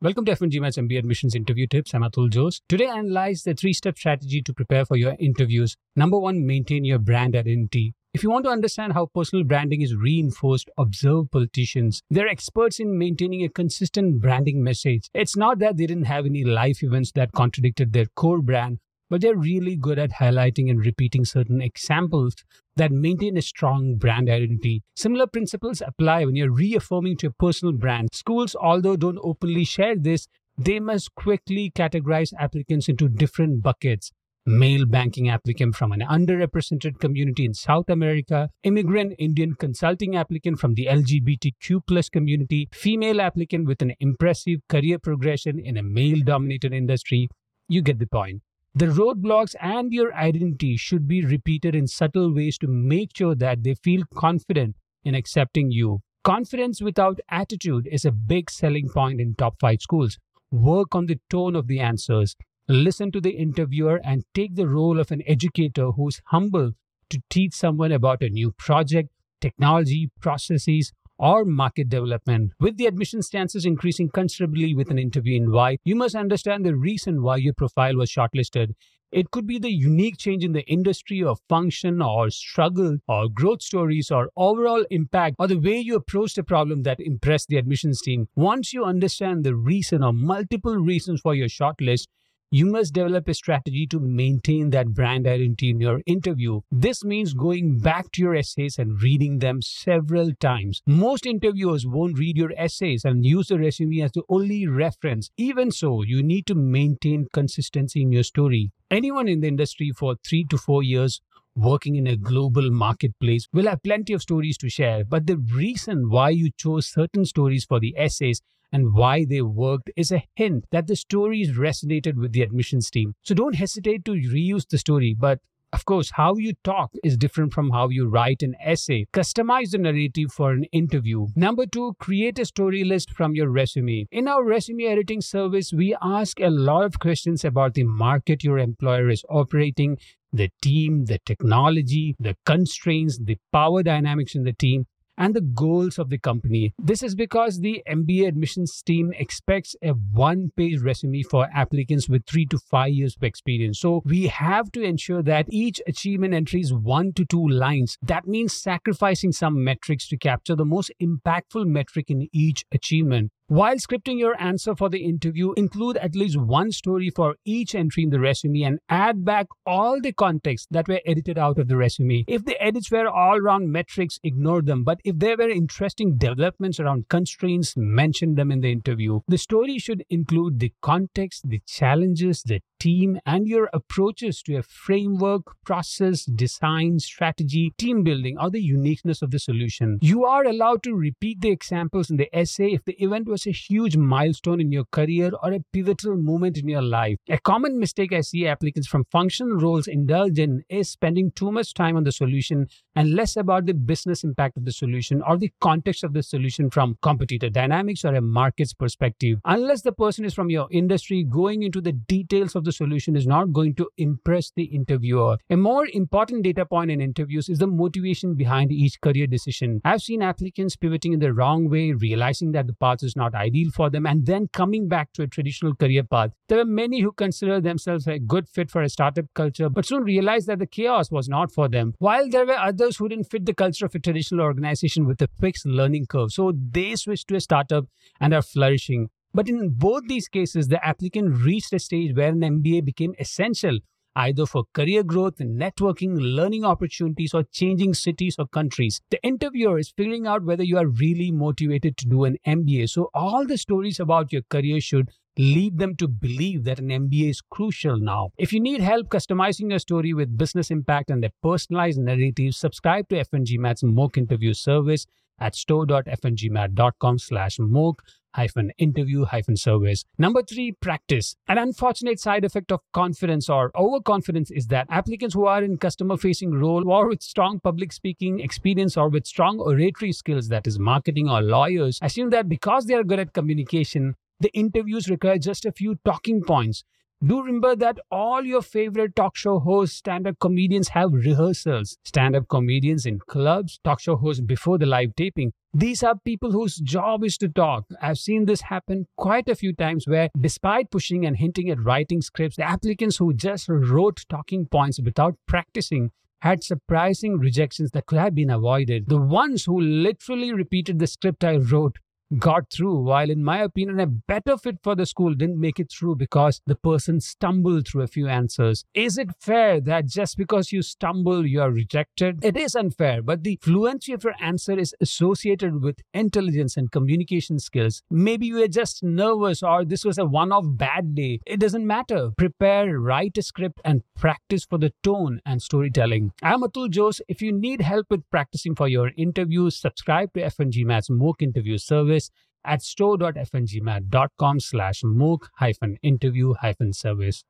Welcome to F1GMAT's MBA admissions interview tips. I'm Atul Jose. Today, I analyze the three-step strategy to prepare for your interviews. Number one, maintain your brand identity. If you want to understand how personal branding is reinforced, observe politicians. They're experts in maintaining a consistent branding message. It's not that they didn't have any life events that contradicted their core brand, but they're really good at highlighting and repeating certain examples that maintain a strong brand identity. Similar principles apply when you're reaffirming to your personal brand. Schools, although don't openly share this, they must quickly categorize applicants into different buckets. Male banking applicant from an underrepresented community in South America, immigrant Indian consulting applicant from the LGBTQ plus community, female applicant with an impressive career progression in a male dominated industry. You get the point. The roadblocks and your identity should be repeated in subtle ways to make sure that they feel confident in accepting you. Confidence without attitude is a big selling point in top five schools. Work on the tone of the answers. Listen to the interviewer and take the role of an educator who's humble to teach someone about a new project, technology, processes, or market development. With the admission stances increasing considerably with an interview invite, you must understand the reason why your profile was shortlisted. It could be the unique change in the industry or function or struggle or growth stories or overall impact or the way you approached a problem that impressed the admissions team. Once you understand the reason or multiple reasons for your shortlist, you must develop a strategy to maintain that brand identity in your interview. This means going back to your essays and reading them several times. Most interviewers won't read your essays and use the resume as the only reference. Even so, you need to maintain consistency in your story. Anyone in the industry for three to four years working in a global marketplace will have plenty of stories to share. But the reason why you chose certain stories for the essays and why they worked is a hint that the stories resonated with the admissions team. So don't hesitate to reuse the story, but of course, how you talk is different from how you write an essay. Customize the narrative for an interview. Number two, create a story list from your resume. In our resume editing service, we ask a lot of questions about the market your employer is operating, the team, the technology, the constraints, the power dynamics in the team, and the goals of the company. This is because the MBA admissions team expects a one page resume for applicants with three to five years of experience. So we have to ensure that each achievement entry is one to two lines. That means sacrificing some metrics to capture the most impactful metric in each achievement. While scripting your answer for the interview, include at least one story for each entry in the resume and add back all the context that were edited out of the resume. If the edits were all around metrics, ignore them. But if there were interesting developments around constraints, mention them in the interview. The story should include the context, the challenges, the team, and your approaches to a framework, process, design, strategy, team building, or the uniqueness of the solution. You are allowed to repeat the examples in the essay if the event was a huge milestone in your career or a pivotal moment in your life. A common mistake I see applicants from functional roles indulge in is spending too much time on the solution and less about the business impact of the solution or the context of the solution from competitor dynamics or a market's perspective. Unless the person is from your industry, going into the details of the solution is not going to impress the interviewer. A more important data point in interviews is the motivation behind each career decision. I've seen applicants pivoting in the wrong way, realizing that the path is not not ideal for them, and then coming back to a traditional career path. There were many who considered themselves a good fit for a startup culture, but soon realized that the chaos was not for them. While there were others who didn't fit the culture of a traditional organization with a fixed learning curve, so they switched to a startup and are flourishing. But in both these cases, the applicant reached a stage where an MBA became essential either for career growth, networking, learning opportunities, or changing cities or countries. The interviewer is figuring out whether you are really motivated to do an MBA. So, all the stories about your career should lead them to believe that an MBA is crucial now. If you need help customizing your story with business impact and a personalized narrative, subscribe to F1GMAT's mock interview service at store.f1gmat.com slash mock hyphen interview hyphen service. Number three, practice. An unfortunate side effect of confidence or overconfidence is that applicants who are in customer facing role or with strong public speaking experience or with strong oratory skills, that is marketing or lawyers, assume that because they are good at communication, the interviews require just a few talking points. Do remember that all your favorite talk show hosts, stand up comedians have rehearsals. Stand up comedians in clubs, talk show hosts before the live taping These are people whose job is to talk. I've seen this happen quite a few times where, despite pushing and hinting at writing scripts, the applicants who just wrote talking points without practicing had surprising rejections that could have been avoided. The ones who literally repeated the script I wrote got through, while in my opinion, a better fit for the school didn't make it through because the person stumbled through a few answers. Is it fair that just because you stumble, you are rejected? It is unfair, but the fluency of your answer is associated with intelligence and communication skills. Maybe you were just nervous or this was a one off bad day. It doesn't matter. Prepare, write a script, and practice for the tone and storytelling. I'm Atul Jose. If you need help with practicing for your interviews, subscribe to F1GMAT's mock interview service service at store.f1gmat.com slash mock hyphen interview hyphen service.